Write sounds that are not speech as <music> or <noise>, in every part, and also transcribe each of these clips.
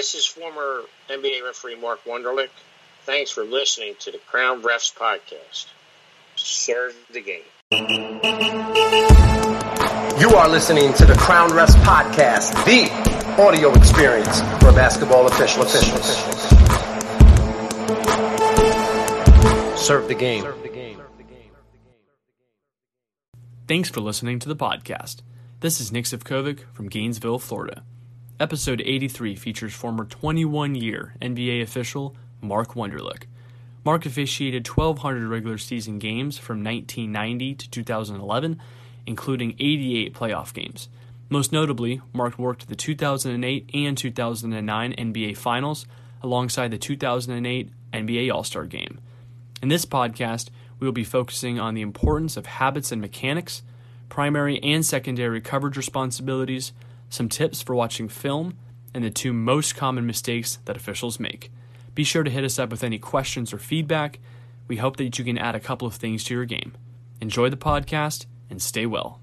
This is former NBA referee Mark Wunderlich. Thanks for listening to the Crown Refs podcast. Serve the game. You are listening to the Crown Refs podcast, the audio experience for basketball official officials. Serve the game. Thanks for listening to the podcast. This is Nick Sivkovic from Gainesville, Florida. Episode 83 features former 21 year NBA official Mark Wunderlich. Mark officiated 1,200 regular season games from 1990 to 2011, including 88 playoff games. Most notably, Mark worked the 2008 and 2009 NBA Finals alongside the 2008 NBA All Star Game. In this podcast, we will be focusing on the importance of habits and mechanics, primary and secondary coverage responsibilities, some tips for watching film, and the two most common mistakes that officials make. Be sure to hit us up with any questions or feedback. We hope that you can add a couple of things to your game. Enjoy the podcast and stay well.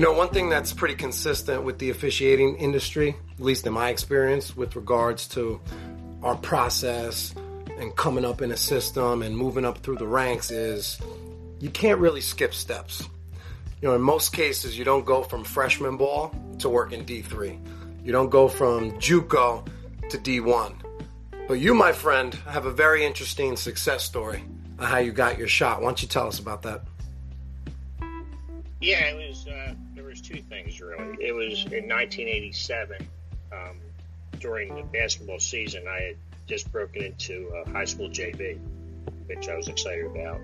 You know, one thing that's pretty consistent with the officiating industry, at least in my experience, with regards to our process and coming up in a system and moving up through the ranks, is you can't really skip steps. You know, in most cases, you don't go from freshman ball to work in D3. You don't go from JUCO to D1. But you, my friend, have a very interesting success story on how you got your shot. Why don't you tell us about that? Yeah, it was. Uh, there was two things really. It was in 1987 um, during the basketball season. I had just broken into uh, high school JV, which I was excited about.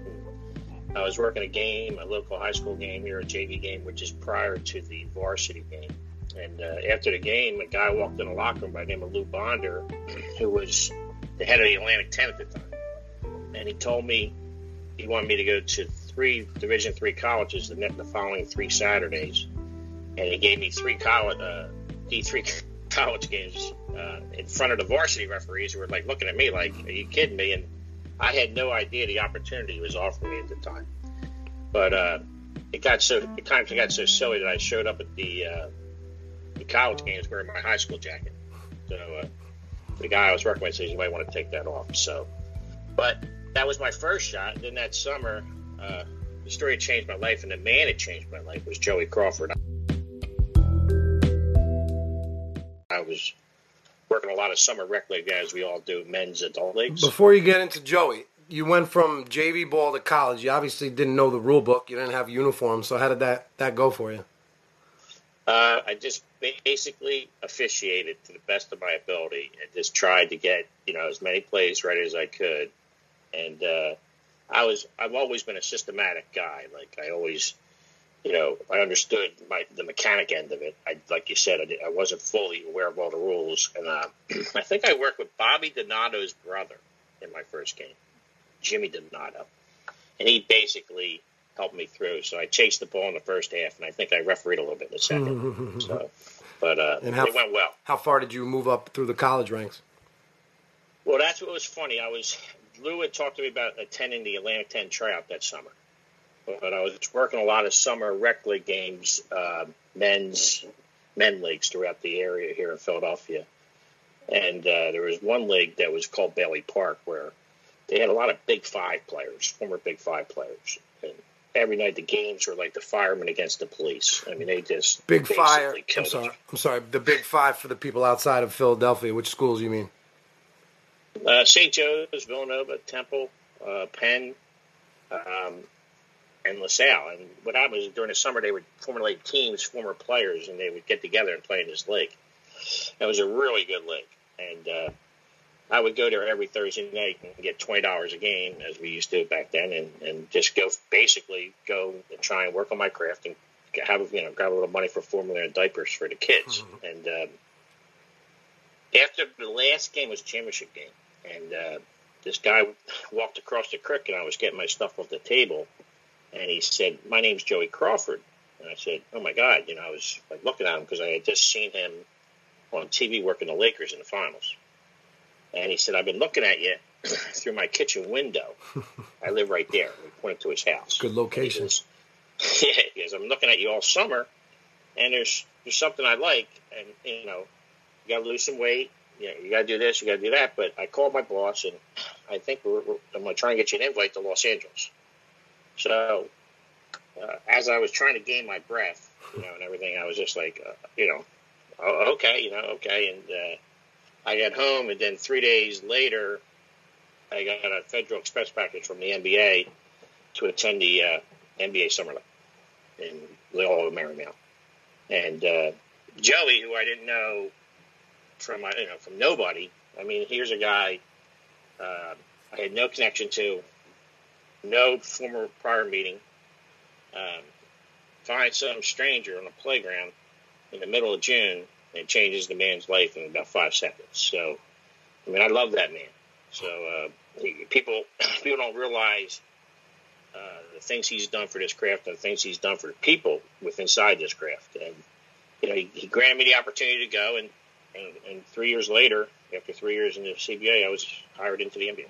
I was working a game, a local high school game here, a JV game, which is prior to the varsity game. And uh, after the game, a guy walked in the locker room by the name of Lou Bonder, <clears throat> who was the head of the Atlantic 10 at the time. And he told me he wanted me to go to three Division three colleges the, the following three Saturdays. And he gave me three college, uh, D3 <laughs> college games uh, in front of the varsity referees who were like looking at me like, are you kidding me? And I had no idea the opportunity was offering me at the time. But uh, it got so it kind of got so silly that I showed up at the uh, the college games wearing my high school jacket. So uh, the guy I was working with says you might want to take that off. So, but that was my first shot. Then that summer, uh, the story changed my life, and the man that changed my life was Joey Crawford. I was working a lot of summer rec league as we all do, men's adult leagues. Before you get into Joey, you went from JV ball to college. You obviously didn't know the rule book. You didn't have uniform. So how did that that go for you? Uh, I just basically officiated to the best of my ability and just tried to get you know as many plays right as I could. And uh, I was I've always been a systematic guy. Like I always you know, I understood my, the mechanic end of it. I, like you said, I, did, I wasn't fully aware of all the rules, and uh, <clears throat> I think I worked with Bobby Donato's brother in my first game, Jimmy Donato, and he basically helped me through. So I chased the ball in the first half, and I think I refereed a little bit in the second. <laughs> so, but uh, and how, it went well. How far did you move up through the college ranks? Well, that's what was funny. I was Lou had talked to me about attending the Atlantic 10 tryout that summer but I was working a lot of summer rec league games, uh, men's men leagues throughout the area here in Philadelphia. And uh, there was one league that was called Bailey Park where they had a lot of Big Five players, former Big Five players. And every night the games were like the firemen against the police. I mean, they just Big Fire. I'm sorry. I'm sorry. The Big Five for the people outside of Philadelphia. Which schools you mean? Uh, St. Joe's, Villanova, Temple, uh, Penn, um, and LaSalle. And what happened was during the summer, they would formulate teams, former players, and they would get together and play in this league. It was a really good league. And uh, I would go there every Thursday night and get $20 a game, as we used to back then, and, and just go basically go and try and work on my craft and have, you know, grab a little money for formula and diapers for the kids. Mm-hmm. And um, after the last game was championship game, and uh, this guy walked across the creek, and I was getting my stuff off the table and he said, "My name's Joey Crawford." And I said, "Oh my God!" You know, I was like looking at him because I had just seen him on TV working the Lakers in the finals. And he said, "I've been looking at you <clears throat> through my kitchen window. <laughs> I live right there." We pointed to his house. Good location. yeah, <laughs> he goes, "I'm looking at you all summer, and there's there's something I like, and you know, you got to lose some weight. You know, you got to do this, you got to do that. But I called my boss, and I think we're, we're, I'm going to try and get you an invite to Los Angeles. So, uh, as I was trying to gain my breath, you know, and everything, I was just like, uh, you know, oh, okay, you know, okay, and uh, I got home, and then three days later, I got a Federal Express package from the NBA to attend the uh, NBA Summer League in Loyola Marymount. And uh, Joey, who I didn't know from you know from nobody. I mean, here's a guy uh, I had no connection to, no former prior meeting. Um, find some stranger on a playground in the middle of June and it changes the man's life in about five seconds. So, I mean, I love that man. So uh, people <coughs> people don't realize uh, the things he's done for this craft and the things he's done for the people with inside this craft. And you know, he, he granted me the opportunity to go, and, and, and three years later, after three years in the CBA, I was hired into the NBA.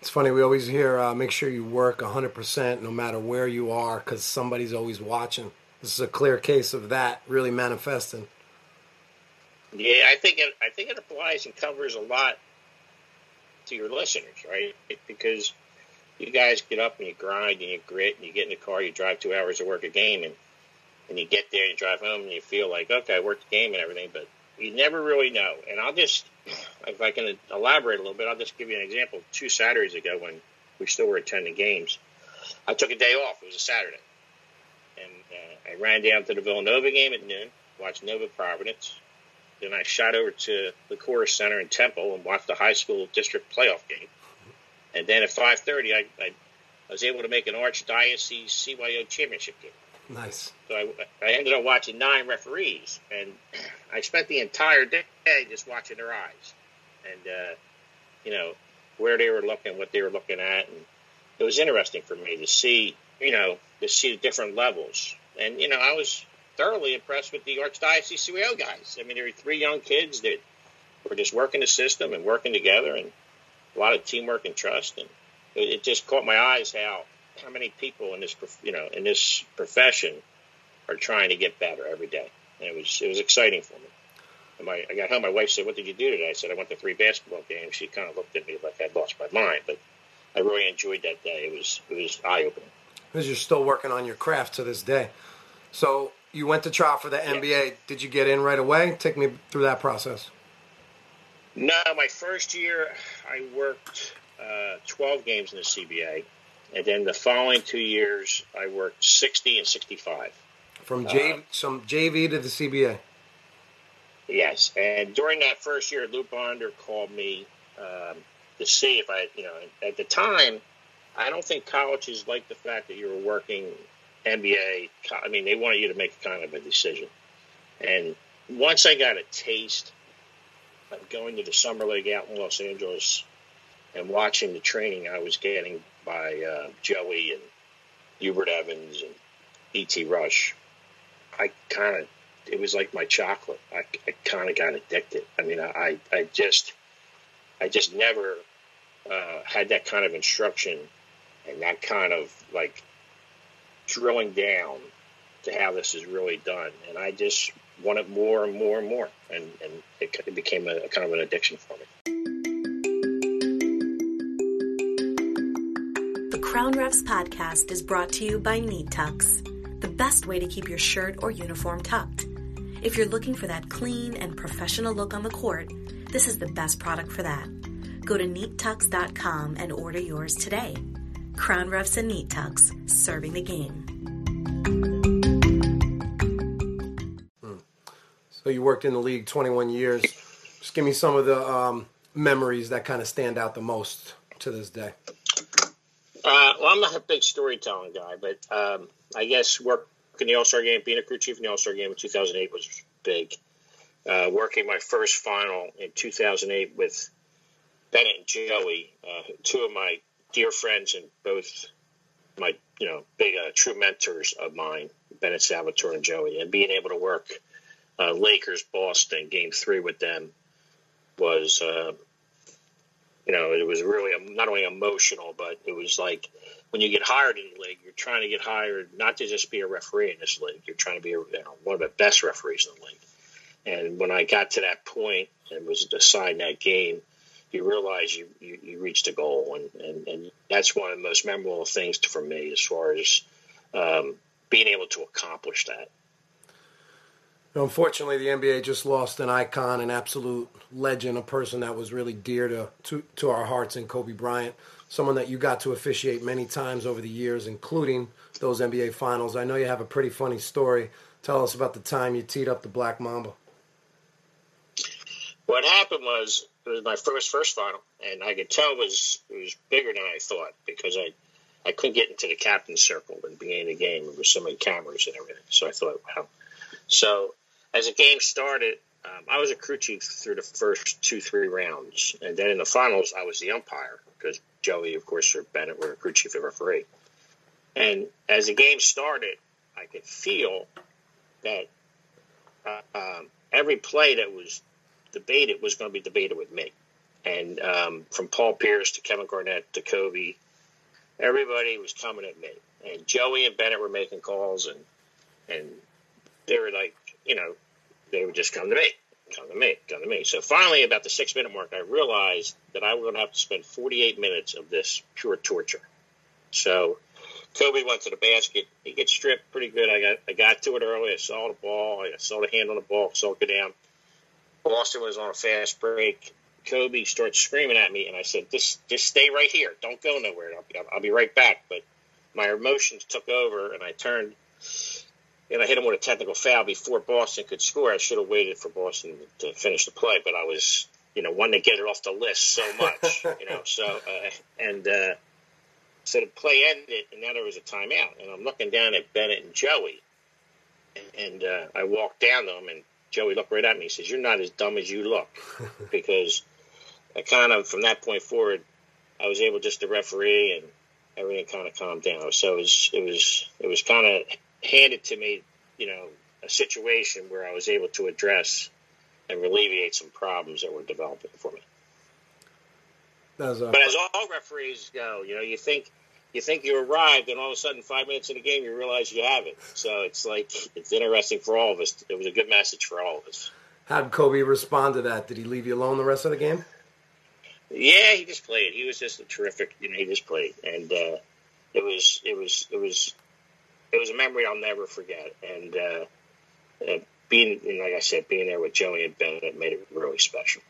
It's funny. We always hear, uh, make sure you work 100% no matter where you are because somebody's always watching. This is a clear case of that really manifesting. Yeah, I think it. I think it applies and covers a lot to your listeners, right? Because you guys get up and you grind and you grit and you get in the car, you drive two hours to work a game, and and you get there and you drive home and you feel like, okay, I worked the game and everything, but you never really know. And I'll just, if I can elaborate a little bit, I'll just give you an example. Two Saturdays ago, when we still were attending games, I took a day off. It was a Saturday, and uh, I ran down to the Villanova game at noon, watched Nova Providence. Then I shot over to the Liacouras Center in Temple and watched the high school district playoff game. And then at 5:30, I, I, I was able to make an Archdiocese CYO championship game. Nice. So I, I ended up watching nine referees, and <clears throat> I spent the entire day just watching their eyes, and uh, you know where they were looking, what they were looking at, and it was interesting for me to see, you know, to see the different levels. And you know, I was thoroughly impressed with the Archdiocese CYO guys. I mean, there were three young kids that were just working the system and working together, and a lot of teamwork and trust. And it, it just caught my eyes how how many people in this you know in this profession are trying to get better every day. And it was it was exciting for me. And my, I got home. My wife said, "What did you do today?" I said, "I went to three basketball games." She kind of looked at me like I'd lost my mind, but I really enjoyed that day. It was it was eye opening. Because you're still working on your craft to this day. So you went to trial for the NBA. Did you get in right away? Take me through that process. No, my first year I worked uh, 12 games in the CBA, and then the following two years I worked 60 and 65. From J, uh, some JV to the CBA. Yes, and during that first year, Lou Bonder called me um, to see if I, you know, at the time, I don't think colleges like the fact that you were working NBA. I mean, they wanted you to make kind of a decision. And once I got a taste of going to the summer league out in Los Angeles and watching the training I was getting by uh, Joey and Hubert Evans and E.T. Rush, I kind of it was like my chocolate. I, I kind of got addicted. I mean, I, I just, I just never uh, had that kind of instruction and that kind of like drilling down to how this is really done. And I just wanted more and more and more. And, and it, it became a, a kind of an addiction for me. Crown Refs podcast is brought to you by Neat Tucks, the best way to keep your shirt or uniform tucked. If you're looking for that clean and professional look on the court, this is the best product for that. Go to neattux.com and order yours today. Crown Refs and Neat Tucks, serving the game. So you worked in the league 21 years. Just give me some of the um, memories that kind of stand out the most to this day. Uh, well, I'm not a big storytelling guy, but um, I guess work in the All Star game, being a crew chief in the All Star game in 2008 was big. Uh, working my first final in 2008 with Bennett and Joey, uh, two of my dear friends and both my you know big uh, true mentors of mine, Bennett Salvatore and Joey, and being able to work uh, Lakers Boston Game Three with them was uh, you know it was really not only emotional, but it was like when you get hired in the league, you're trying to get hired not to just be a referee in this league. You're trying to be you know, one of the best referees in the league. And when I got to that point and was assigned that game, you realize you, you, you reached a goal. And, and, and that's one of the most memorable things for me as far as um, being able to accomplish that. Unfortunately, the NBA just lost an icon, an absolute legend, a person that was really dear to, to, to our hearts in Kobe Bryant someone that you got to officiate many times over the years, including those NBA finals. I know you have a pretty funny story. Tell us about the time you teed up the Black Mamba. What happened was it was my first first final, and I could tell it was it was bigger than I thought because I I couldn't get into the captain's circle the beginning of the game. There were so many cameras and everything. So I thought, wow. So as the game started, um, I was a crew chief through the first two, three rounds. And then in the finals, I was the umpire because Joey, of course, or Bennett were crew chief and referee. And as the game started, I could feel that uh, um, every play that was debated was going to be debated with me. And um, from Paul Pierce to Kevin Garnett to Kobe, everybody was coming at me. And Joey and Bennett were making calls, and and they were like, you know, they would just come to me come to me, come to me. So finally, about the six minute mark, I realized that I was going to have to spend 48 minutes of this pure torture. So Kobe went to the basket. He gets stripped pretty good. I got I got to it early. I saw the ball. I saw the hand on the ball. Saw it go down. Boston was on a fast break. Kobe starts screaming at me, and I said, "Just just stay right here. Don't go nowhere. I'll be, I'll be right back." But my emotions took over, and I turned and I hit him with a technical foul before Boston could score. I should have waited for Boston to finish the play, but I was, you know, wanting to get it off the list so much, you know. So uh, and uh, so the play ended, and now there was a timeout, and I'm looking down at Bennett and Joey, and uh, I walked down to them, and Joey looked right at me. He says, "You're not as dumb as you look," <laughs> because I kind of from that point forward, I was able just to referee and everything kind of calmed down. So it was it was it was kind of handed to me, you know, a situation where I was able to address and alleviate some problems that were developing for me. But as all referees go, you know, you think you think you arrived, and all of a sudden, five minutes in the game, you realize you haven't. So it's like it's interesting for all of us. It was a good message for all of us. How did Kobe respond to that? Did he leave you alone the rest of the game? Yeah, he just played. He was just a terrific. You know, he just played, and uh, it was it was it was it was a memory I'll never forget. And uh, uh, being, like I said, being there with Joey and Bennett made it really special.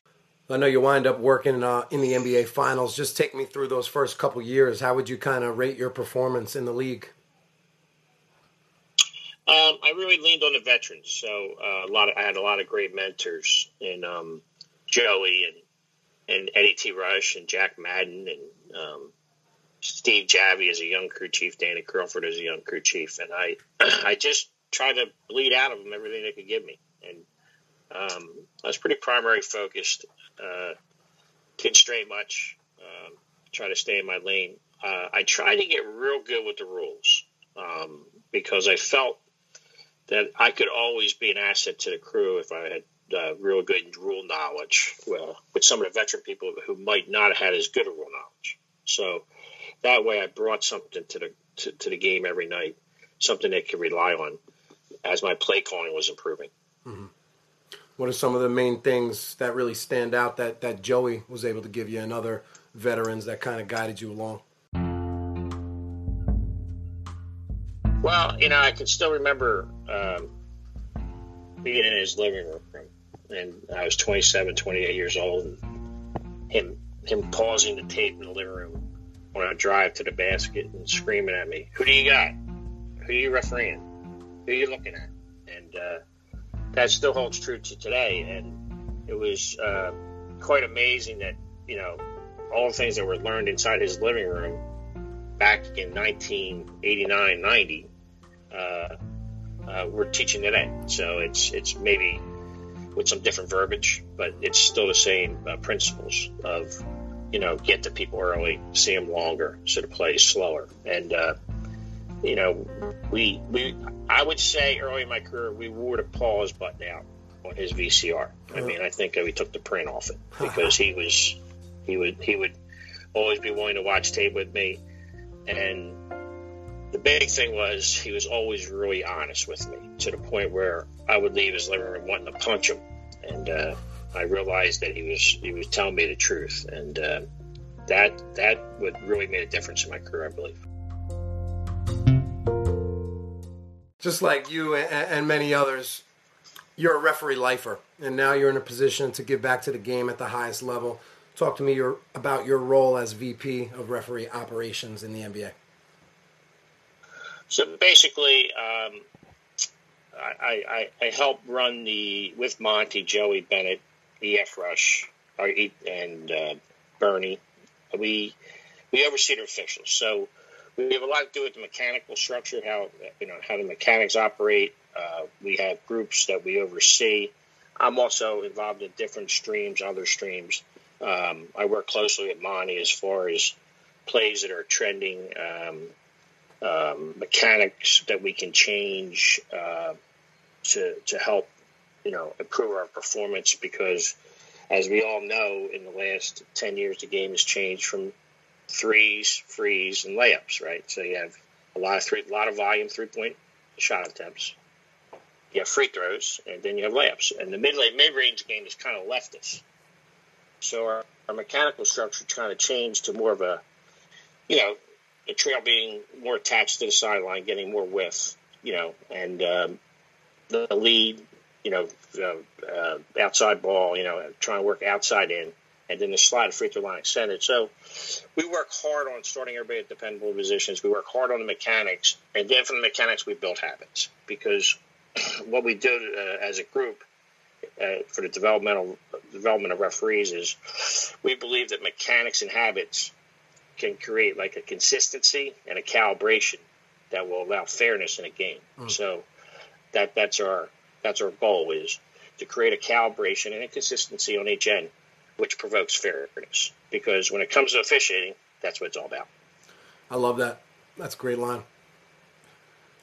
I know you wind up working uh, in the NBA Finals. Just take me through those first couple years. How would you kind of rate your performance in the league? Um, I really leaned on the veterans. So uh, a lot. Of, I had a lot of great mentors in um, Joey and and Eddie T. Rush and Jack Madden and um, Steve Javie as a young crew chief, Danny Crawford as a young crew chief, and I <clears throat> I just tried to bleed out of them everything they could give me, and um, I was pretty primary focused. Uh, didn't stray much. Um, try to stay in my lane. Uh, I tried to get real good with the rules um, because I felt that I could always be an asset to the crew if I had uh, real good rule knowledge well, with some of the veteran people who might not have had as good a rule knowledge. So that way I brought something to the to, to the game every night, something they could rely on as my play calling was improving. Mm-hmm. What are some of the main things that really stand out that that Joey was able to give you and other veterans that kind of guided you along? Well, you know, I can still remember um, being in his living room, and I was 27, 28 years old, and him him pausing the tape in the living room when I drive to the basket and screaming at me, "Who do you got? Who are you refereeing? Who you looking at?" And uh, that still holds true to today. And it was uh, quite amazing that you know all the things that were learned inside his living room back in 1989, 90. Uh, uh, we're teaching today, so it's it's maybe with some different verbiage, but it's still the same uh, principles of you know, get to people early, see them longer, so the play is slower. And, uh, you know, we, we, I would say early in my career, we wore the pause button out on his VCR. I mean, I think we took the print off it <laughs> because he was, he would, he would always be willing to watch tape with me. And the big thing was he was always really honest with me to the point where I would leave his living room wanting to punch him. And uh, I realized that he was he was telling me the truth, and uh, that that would really made a difference in my career, I believe. Just like you and, many others, you're a referee lifer, and now you're in a position to give back to the game at the highest level. Talk to me your, about your role as VP of referee operations in the NBA. So basically, um, I, I, I help run the with Monty, Joey Bennett, EF Rush, and uh, Bernie. We we oversee the officials, so we have a lot to do with the mechanical structure, how you know how the mechanics operate. Uh, we have groups that we oversee. I'm also involved in different streams, other streams. Um, I work closely with Monty as far as plays that are trending, um, um, mechanics that we can change uh, to to help you know improve our performance because as we all know in the last 10 years the game has changed from threes frees and layups right? So you have a lot of three a lot of volume three point shot attempts. You have free throws and then you have layups. And the mid mid range game has kind of left us. So our, our mechanical structure kind of changed to more of a you know the trail being more attached to the sideline getting more width you know and um, the lead you know, uh, uh, outside ball, you know, trying to work outside in, and then the slide of free throw line extended. So we work hard on starting everybody at dependable positions. We work hard on the mechanics, and then from the mechanics, we build habits because <clears throat> what we do uh, as a group uh, for the developmental development of referees is we believe that mechanics and habits can create like a consistency and a calibration that will allow fairness in a game. Mm. So that that's our that's our goal is to create a calibration and a consistency on each end, which provokes fairness. Because when it comes to officiating, that's what it's all about. I love that. That's a great line.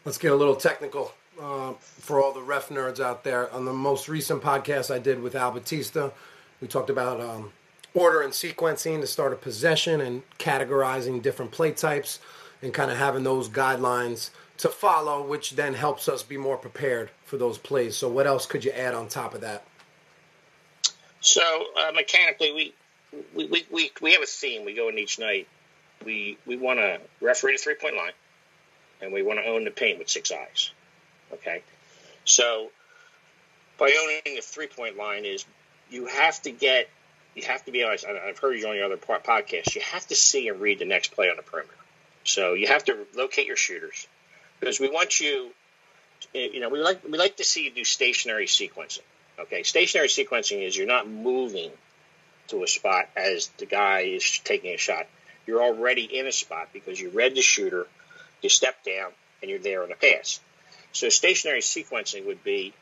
Let's get a little technical uh, for all the ref nerds out there. On the most recent podcast I did with Al Batista, we talked about um, order and sequencing to start a possession and categorizing different play types and kind of having those guidelines to follow, which then helps us be more prepared for those plays. So, what else could you add on top of that? So, uh, mechanically, we, we, we, we, we have a theme. We go in each night. We, we want to referee the three point line, and we want to own the paint with six eyes. Okay? So, by owning the three point line, is you have to get, you have to be honest. I've heard you on your other podcast. You have to see and read the next play on the perimeter. So, you have to locate your shooters because we want you. You know, we like we like to see you do stationary sequencing. Okay, stationary sequencing is you're not moving to a spot as the guy is taking a shot. You're already in a spot because you read the shooter, you step down, and you're there on the pass. So stationary sequencing would be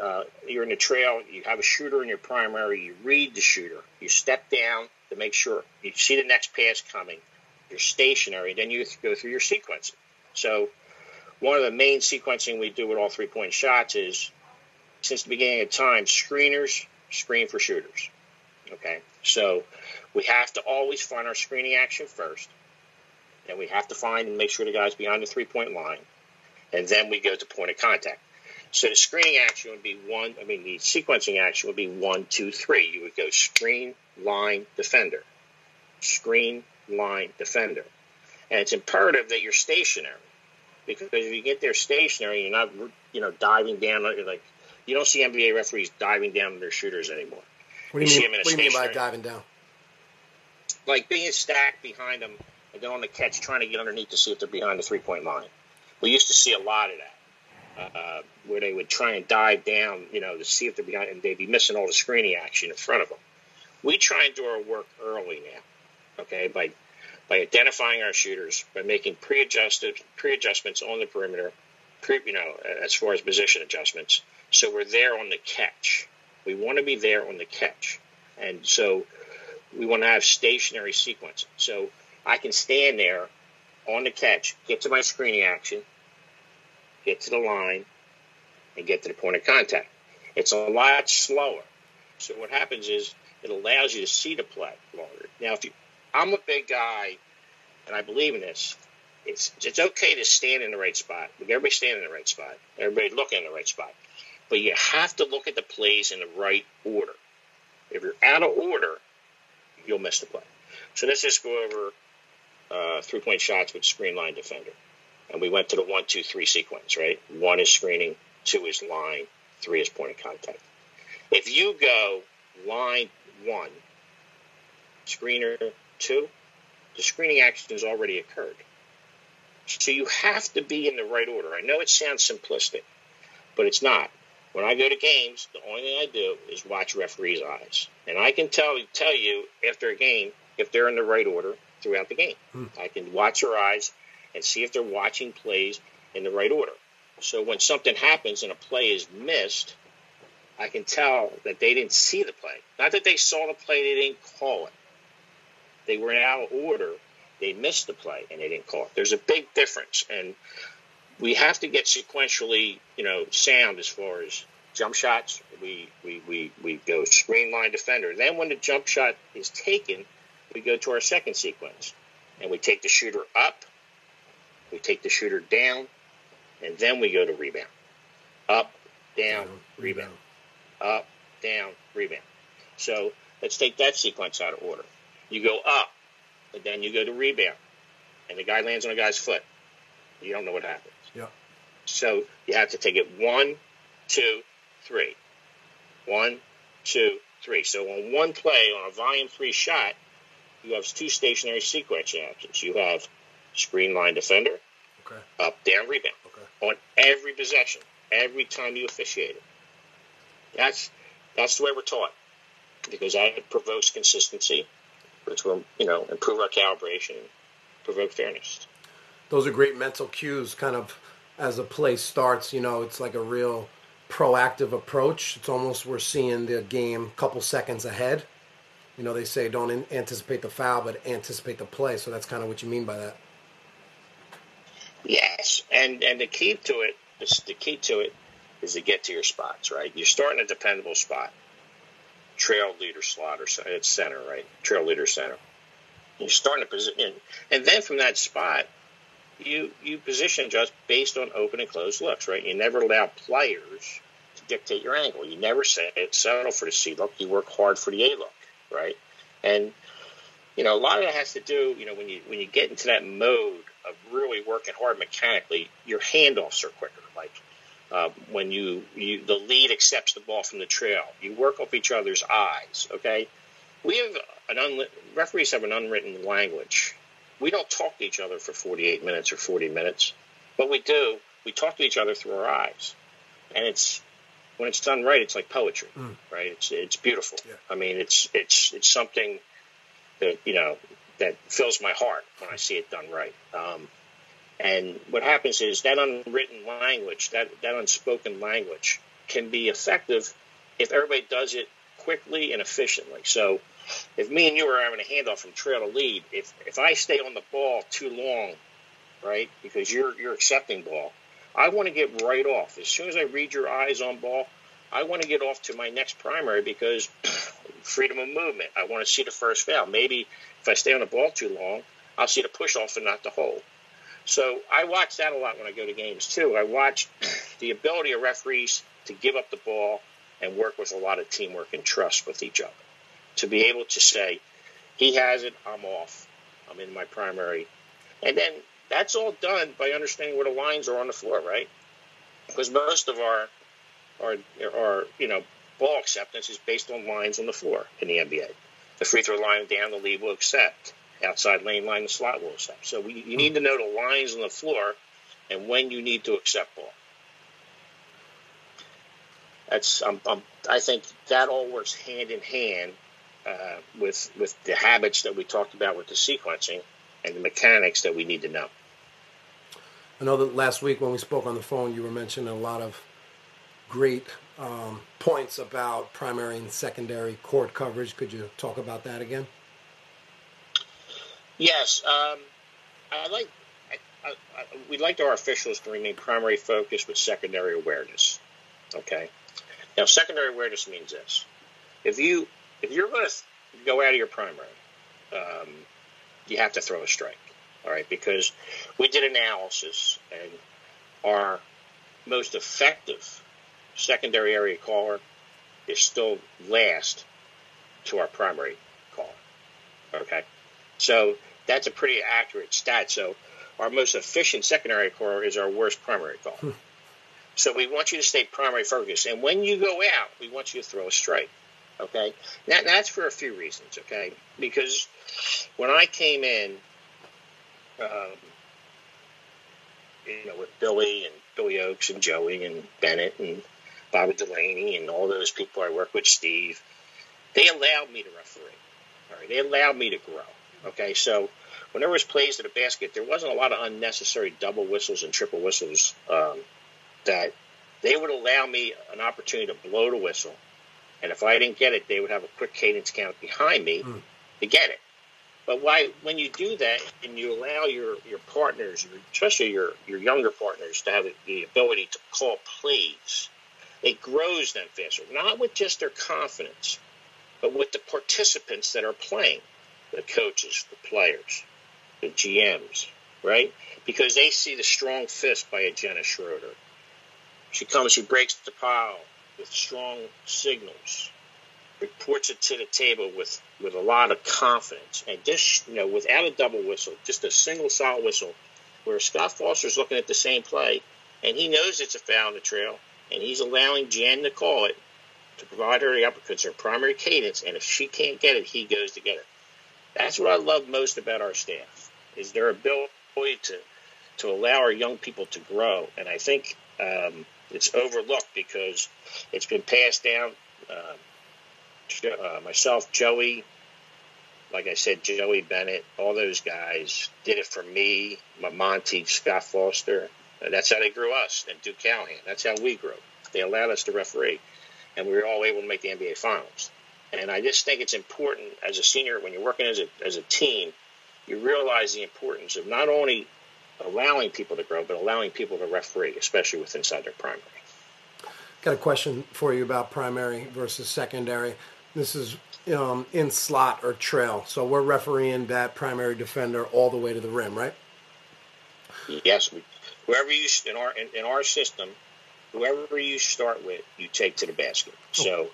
uh, you're in the trail, you have a shooter in your primary, you read the shooter, you step down to make sure you see the next pass coming, you're stationary, then you go through your sequencing. So one of the main sequencing we do with all three point shots is since the beginning of time, screeners screen for shooters. Okay, so we have to always find our screening action first, and we have to find and make sure the guy's behind the three point line, and then we go to point of contact. So the screening action would be one. I mean, the sequencing action would be one, two, three. You would go screen, line, defender, screen, line, defender, and it's imperative that you're stationary because if you get there stationary, you're not you know diving down like you don't see NBA referees diving down their shooters anymore. What do you, you mean? What do you mean by diving down? Like being stacked behind them and then on the catch trying to get underneath to see if they're behind the three point line. We used to see a lot of that. Uh, where they would try and dive down, you know, to see if they're behind, and they'd be missing all the screening action in front of them. We try and do our work early now, okay, by by identifying our shooters, by making pre-adjusted pre-adjustments on the perimeter, pre, you know, as far as position adjustments. So we're there on the catch. We want to be there on the catch, and so we want to have stationary sequence. So I can stand there on the catch, get to my screening action, get to the line, and get to the point of contact. It's a lot slower. So what happens is it allows you to see the play longer. Now, if you I'm a big guy, and I believe in this. it's it's okay to stand in the right spot. Everybody stand in the right spot. Everybody look in the right spot. But you have to look at the plays in the right order. If you're out of order, you'll miss the play. So let's just go over uh, three point shots with screen line defender. And we went to the one, two, three sequence, right? One is screening, two is line, three is point of contact. If you go line one, screener two, the screening action has already occurred. So you have to be in the right order. I know it sounds simplistic, but it's not. When I go to games, the only thing I do is watch referees' eyes, and I can tell tell you after a game if they're in the right order throughout the game. Hmm. I can watch their eyes and see if they're watching plays in the right order. So when something happens and a play is missed, I can tell that they didn't see the play. Not that they saw the play, they didn't call it. They were out of order. They missed the play and they didn't call it. There's a big difference, and we have to get sequentially, you know, sound as far as jump shots. We we we, we go screen line defender. Then when the jump shot is taken, we go to our second sequence, and we take the shooter up, we take the shooter down, and then we go to rebound. Up, down, down rebound. rebound. Up, down, rebound. So let's take that sequence out of order. You go up, and then you go to rebound, and the guy lands on a guy's foot. You don't know what happens. Yeah. So you have to take it one, two, three. One, two, three. So on one play, on a volume three shot, you have two stationary sequence actions. You have screen line defender, okay. up, down, rebound. Okay. On every possession, every time you officiate it. That's that's the way we're taught because that provokes consistency which will, you know, improve our calibration and provoke fairness. Those are great mental cues, kind of as a play starts. You know, it's like a real proactive approach. It's almost we're seeing the game a couple seconds ahead. You know, they say don't anticipate the foul, but anticipate the play. So that's kind of what you mean by that. Yes, and and the key to it, the key to it is to get to your spots. Right, you're starting a dependable spot trail leader slot or it's center, right? Trail leader center. You start in a position, and then from that spot, you you position just based on open and closed looks, right? You never allow players to dictate your angle. You never say settle for the C look. You work hard for the A look, right? And you know a lot of that has to do, you know, when you when you get into that mode of really working hard mechanically, your handoffs are quicker. Like uh, when you, you the lead accepts the ball from the trail. You work off each other's eyes. Okay, we have an unli- referees have an unwritten language. We don't talk to each other for 48 minutes or 40 minutes, but we do. We talk to each other through our eyes, and it's when it's done right, it's like poetry, mm. right? It's it's beautiful. Yeah. I mean, it's it's it's something that you know that fills my heart when I see it done right. Um, and what happens is that unwritten language, that, that unspoken language, can be effective if everybody does it quickly and efficiently. So if me and you are having a handoff from trail to lead, if, if I stay on the ball too long, right, because you're, you're accepting ball, I want to get right off. As soon as I read your eyes on ball, I want to get off to my next primary because <clears throat> freedom of movement. I want to see the first foul. Maybe if I stay on the ball too long, I'll see the push off and not the hold. So I watch that a lot when I go to games too. I watch <clears throat> the ability of referees to give up the ball and work with a lot of teamwork and trust with each other. To be able to say, he has it, I'm off, I'm in my primary. And then that's all done by understanding where the lines are on the floor, right? Because most of our, our, our you know, ball acceptance is based on lines on the floor in the NBA. The free throw line down, the lead will accept outside lane line, the slot will accept. So we, you need to know the lines on the floor and when you need to accept ball. That's I'm, I'm, i think that all works hand in hand uh, with with the habits that we talked about with the sequencing and the mechanics that we need to know. I know that last week when we spoke on the phone, you were mentioning a lot of great um, points about primary and secondary court coverage. Could you talk about that again? Yes, um, I like. I, I, we'd like our officials to remain primary focus with secondary awareness. Okay. Now, secondary awareness means this: if you if you're going to go out of your primary, um, you have to throw a strike. All right, because we did analysis and our most effective secondary area caller is still last to our primary caller. Okay, so that's a pretty accurate stat. So our most efficient secondary caller is our worst primary caller. Hmm. So we want you to stay primary focused, and when you go out, we want you to throw a strike. Okay, now that's for a few reasons. Okay, because when I came in, um, you know, with Billy and Billy Oakes and Joey and Bennett and Bobby Delaney and all those people I work with, Steve, they allowed me to referee. All right, they allowed me to grow. Okay, so when there was plays to the basket, there wasn't a lot of unnecessary double whistles and triple whistles um, that they would allow me an opportunity to blow the whistle, and if I didn't get it, they would have a quick cadence count behind me mm. to get it. But why, when you do that and you allow your, your partners, especially your, your younger partners, to have the ability to call plays, it grows them faster. Not with just their confidence, but with the participants that are playing, the coaches, the players, the GMs, right? Because they see the strong fist by a Jenna Schroeder. She comes, she breaks the pile with strong signals, reports it to the table with, with a lot of confidence. And just, you know, without a double whistle, just a single solid whistle, where Scott Foster's looking at the same play, and he knows it's a foul in the trail, and he's allowing Jen to call it to provide her the uppercuts, her primary cadence, and if she can't get it, he goes to get it. That's what I love most about our staff is their ability to to allow our young people to grow, and I think um, it's overlooked because it's been passed down. Uh, uh, myself, Joey, like I said, Joey Bennett, all those guys did it for me. My Monty, Scott Foster. That's how they grew us, and Duke Callahan. That's how we grew. They allowed us to referee, and we were all able to make the NBA Finals. And I just think it's important as a senior when you're working as a as a team you realize the importance of not only allowing people to grow, but allowing people to referee, especially with inside their primary. Got a question for you about primary versus secondary. This is um, in slot or trail, so we're refereeing that primary defender all the way to the rim, right? Yes, We, whoever you in our in, in our system, whoever you start with, you take to the basket. So,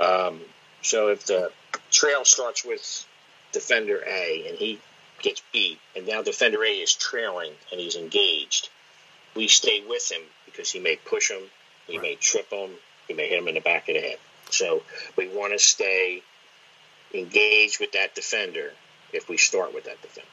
um, so if the trail starts with defender A and he gets beat, and now defender A is trailing and he's engaged, we stay with him because he may push him, he right. may trip him, he may hit him in the back of the head. So we want to stay engaged with that defender if we start with that defender.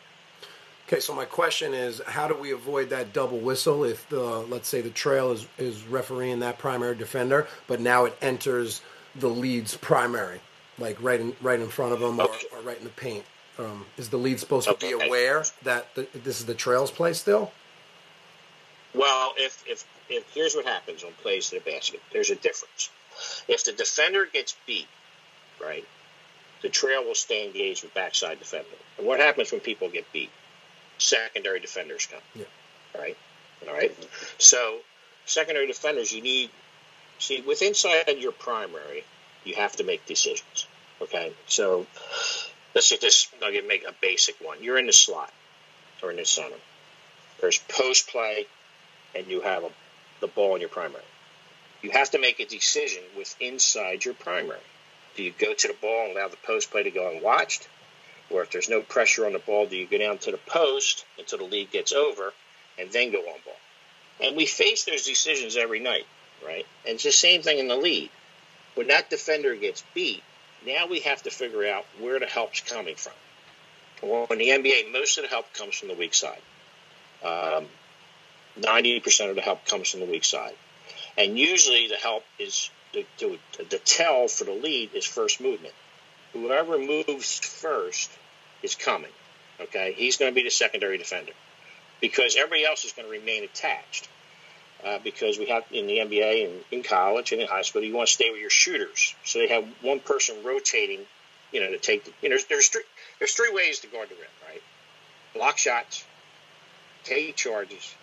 Okay, so my question is, how do we avoid that double whistle if the let's say the trail is is refereeing that primary defender, but now it enters the lead's primary? like right in right in front of them or, okay. or right in the paint. Um, is the lead supposed okay. to be aware that the, this is the trails play still? Well, if, if if here's what happens on plays to the basket, there's a difference. If the defender gets beat, right, the trail will stay engaged with backside defender. And what happens when people get beat? Secondary defenders come. Yeah. Right. All right. So secondary defenders, you need see with inside your primary, you have to make decisions. Okay, so let's say this. I'll make a basic one. You're in the slot or in the center. There's post play, and you have a, the ball in your primary. You have to make a decision with inside your primary. Do you go to the ball and allow the post play to go unwatched? Or if there's no pressure on the ball, do you go down to the post until the lead gets over and then go on ball? And we face those decisions every night, right? And it's the same thing in the lead when that defender gets beat, now we have to figure out where the help's coming from. Well, in the NBA, most of the help comes from the weak side. Um, 90% of the help comes from the weak side. And usually the help is the, the, the tell for the lead is first movement. Whoever moves first is coming. Okay, he's going to be the secondary defender because everybody else is going to remain attached uh, because we have in the NBA and in college and in high school, you want to stay with your shooters. So they have one person rotating, you know, to take. The, you know, there's there's three, there's three ways to guard the rim, right? Block shots, take charges,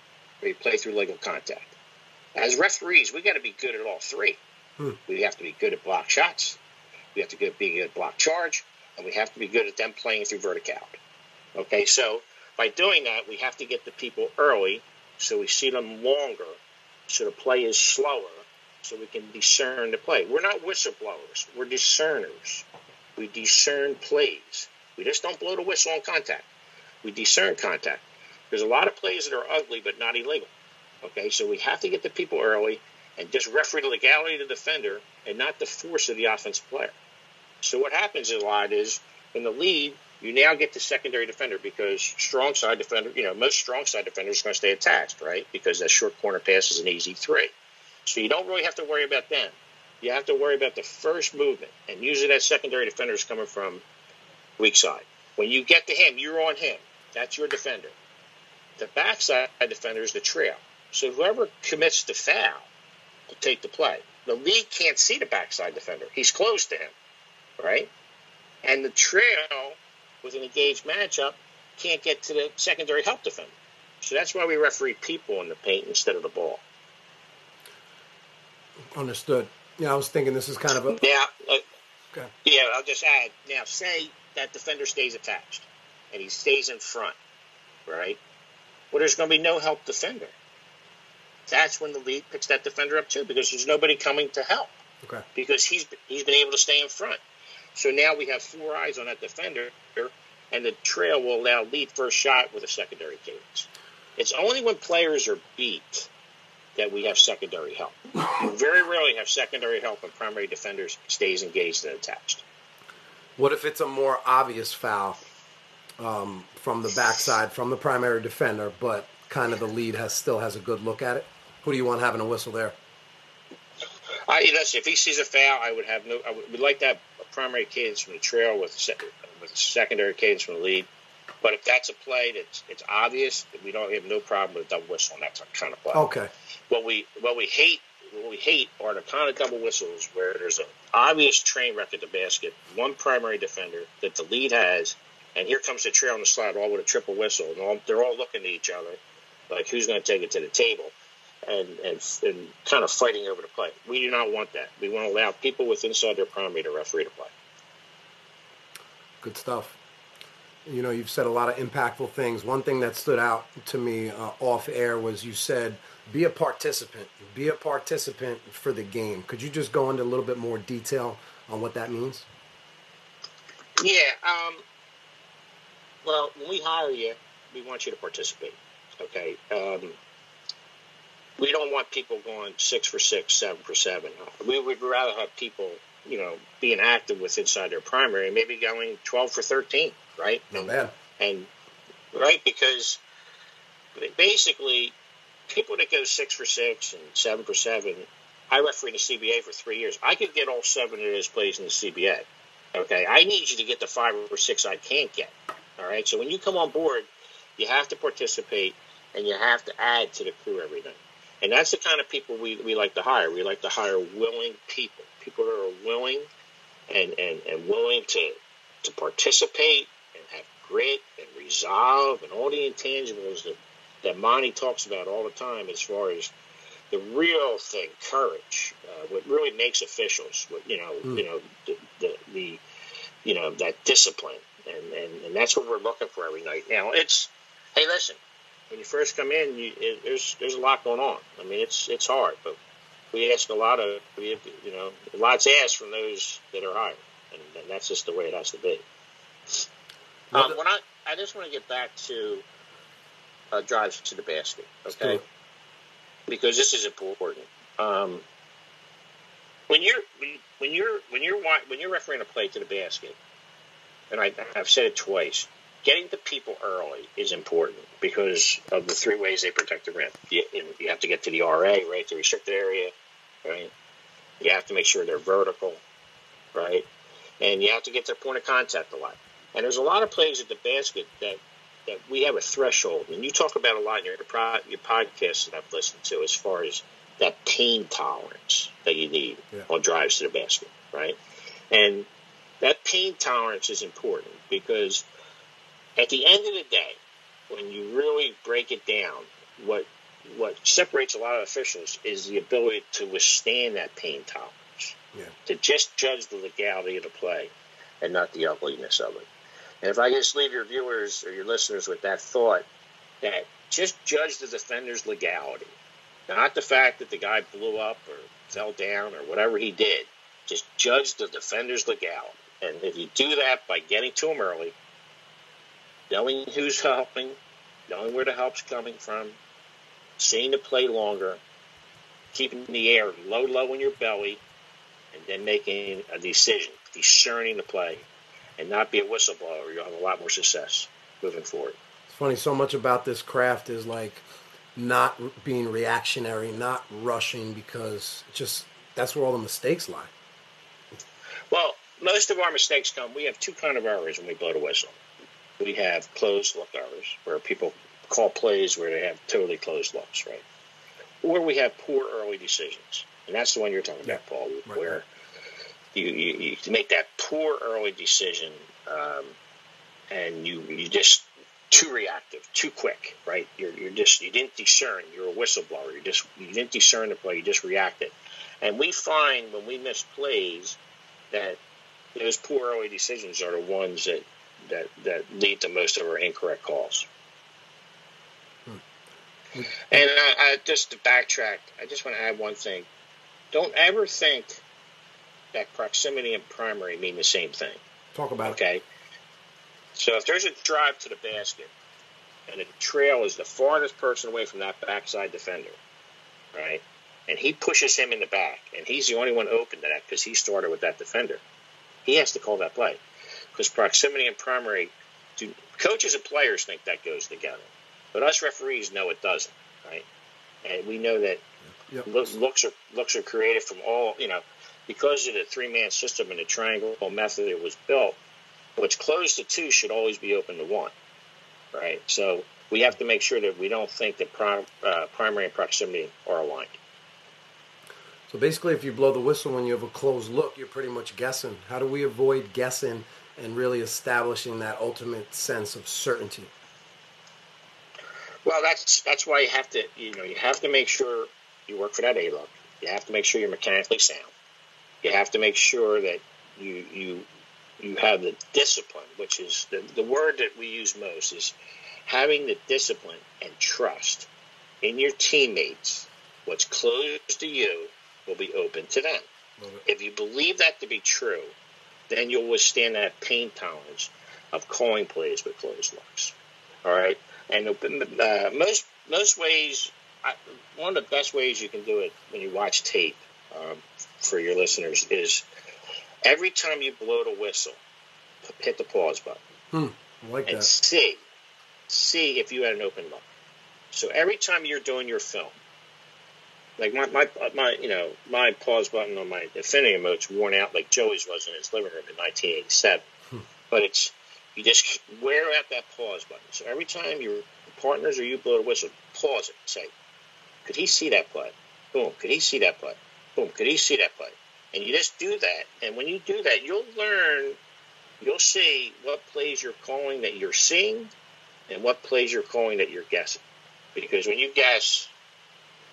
or you play through legal contact. As referees, we got to be good at all three. Hmm. We have to be good at block shots. We have to be good at block charge, and we have to be good at them playing through vertical. Okay, so by doing that, we have to get the people early so we see them longer, so the play is slower, so we can discern the play. We're not whistleblowers, we're discerners. We discern plays. We just don't blow the whistle on contact. We discern contact. There's a lot of plays that are ugly but not illegal. Okay, so we have to get the people early and just referee the legality of the defender and not the force of the offensive player. So what happens a lot is in the lead, you now get the secondary defender because strong side defender, you know, most strong side defenders are going to stay attached, right? Because that short corner pass is an easy three. So you don't really have to worry about them. You have to worry about the first movement, and usually that secondary defender is coming from weak side. When you get to him, you're on him. That's your defender. The backside defender is the trail. So whoever commits the foul will take the play. The lead can't see the backside defender. He's close to him, right? And the trail with an engaged matchup can't get to the secondary help defender. So that's why we referee people in the paint instead of the ball. Understood. Yeah, I was thinking this is kind of a. Now, uh, Okay. yeah, I'll just add. Now, say that defender stays attached and he stays in front, right? Well, there's going to be no help defender. That's when the lead picks that defender up too, because there's nobody coming to help Okay. because he's he's been able to stay in front. So now we have four eyes on that defender, and the trail will allow lead first shot with a secondary cadence. It's only when players are beat that we have secondary help. You very rarely have secondary help when primary defenders stays engaged and attached. What if it's a more obvious foul um, from the backside, from the primary defender, but kind of the lead has still has a good look at it? Who do you want having a whistle there? I, you if he sees a foul, I would have no. I would, would like to have a primary cadence from the trail with se- with a secondary cadence from the lead. But if that's a play that's it's obvious, we don't have no problem with a double whistle on that kind of play. Okay. What we what we hate what we hate are the kind of double whistles where there's an obvious train wreck at the basket, one primary defender that the lead has, and here comes the trail on the slide all with a triple whistle, and all, they're all looking at each other like who's going to take it to the table, and, and and kind of fighting over the play. We do not want that. We want to allow people with inside their primary to referee the play. Good stuff. You know, you've said a lot of impactful things. One thing that stood out to me uh, off air was you said, be a participant. Be a participant for the game. Could you just go into a little bit more detail on what that means? Yeah. Um, well, when we hire you, we want you to participate. Okay. Um, we don't want people going six for six, seven for seven. We would rather have people, you know, being active with inside their primary, maybe going twelve for thirteen, right? Not and, bad. and right because basically people that go six for six and seven for seven. I refereed the CBA for three years. I could get all seven of those plays in the CBA. Okay, I need you to get the five or six I can't get. All right, so when you come on board, you have to participate and you have to add to the crew every night. And that's the kind of people we, we like to hire. We like to hire willing people, people that are willing and, and, and willing to, to participate and have grit and resolve and all the intangibles that, that Monty talks about all the time as far as the real thing, courage, uh, what really makes officials, what, you know, you know, the, the, the, you know, that discipline. And, and, and that's what we're looking for every night. Now, it's, hey, listen, when you first come in, you, it, there's there's a lot going on. I mean, it's it's hard, but we ask a lot of we have, you know lots asked from those that are hired, and, and that's just the way it has to be. Um, when I I just want to get back to uh, drives to the basket, okay? do. Because this is important. Um, when you're when, when you're when you're when you're refereeing a play to the basket, and I, I've said it twice, getting the people early is important because of the three ways they protect the rim. You, you have to get to the RA, right, the restricted area, right? You have to make sure they're vertical, right? And you have to get their point of contact a lot. And there's a lot of plays at the basket that, that we have a threshold. And you talk about a lot in your, your podcasts that I've listened to as far as that pain tolerance that you need Yeah. on drives to the basket, right? And that pain tolerance is important because at the end of the day, when you really break it down, what what separates a lot of officials is the ability to withstand that pain tolerance, Yeah. to just judge the legality of the play and not the ugliness of it. And if I just leave your viewers or your listeners with that thought, that just judge the defender's legality, not the fact that the guy blew up or fell down or whatever he did. Just judge the defender's legality. And if you do that by getting to him early, knowing who's helping, knowing where the help's coming from, seeing the play longer, keeping the air low, low in your belly, and then making a decision, discerning the play, and not be a whistleblower, you'll have a lot more success moving forward. It's funny, so much about this craft is like not being reactionary, not rushing, because just that's where all the mistakes lie. Well, most of our mistakes come. We have two kind of errors when we blow the whistle. We have closed look errors, where people call plays where they have totally closed looks, right? Or we have poor early decisions, and that's the one you're talking about, Paul, right, where. You, you, you make that poor early decision, um, and you you just too reactive, too quick, right? You're, you're just you didn't discern. You're a whistleblower. You just you didn't discern the play. You just reacted, and we find when we miss plays that those poor early decisions are the ones that that that lead to most of our incorrect calls. Hmm. And I, I, just to backtrack, I just want to add one thing. Don't ever think that proximity and primary mean the same thing. Talk about okay? it. So if there's a drive to the basket and the trail is the farthest person away from that backside defender, right? And he pushes him in the back, and he's the only one open to that because he started with that defender. He has to call that play because proximity and primary, do, coaches and players think that goes together, but us referees know it doesn't, right? And we know that yep. looks are looks are created from all you know because of the three man system and the triangle method it was built. What's closed to two should always be open to one, right? So we have to make sure that we don't think that prim, uh, primary and proximity are aligned. So basically, if you blow the whistle when you have a closed look, you're pretty much guessing. How do we avoid guessing and really establishing that ultimate sense of certainty? Well, that's that's why you have to you know you have to make sure you work for that A look. You have to make sure you're mechanically sound. You have to make sure that you you you have the discipline, which is the, the word that we use most is having the discipline and trust in your teammates. What's closed to you will be open to them. If you believe that to be true, then you'll withstand that pain tolerance of calling plays with closed looks. All right, and uh, most most ways, I, one of the best ways you can do it when you watch tape um, for your listeners is every time you blow the whistle, hit the pause button. Hmm, like and that. see, see if you had an open look. So every time you're doing your film, like my, my, my, you know, my pause button on my Infinity remote's worn out like Joey's was in his living room in 1987. Hmm. But it's, you just wear out that pause button. So every time your partners or you blow the whistle, pause it. Say, could he see that play? Boom. Could he see that play? Boom. Could he see that play? And you just do that. And when you do that, you'll learn, you'll see what plays you're calling that you're seeing and what plays you're calling that you're guessing. Because when you guess,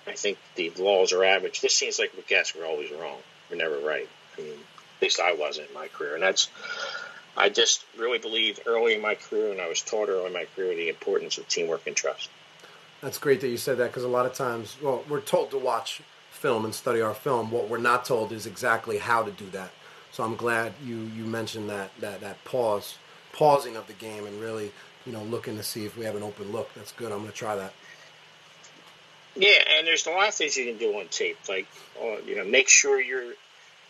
I think the laws are average. This seems like we guess we're always wrong. We're never right. I mean, at least I wasn't in my career. And that's, I just really believed early in my career, and I was taught early in my career the importance of teamwork and trust. That's great that you said that because a lot of times, well, we're told to watch film and study our film. What we're not told is exactly how to do that. So I'm glad you you mentioned that that that pause, pausing of the game, and really you know looking to see if we have an open look. That's good. I'm going to try that. Yeah, and there's a lot of things you can do on tape, like uh, you know, make sure you're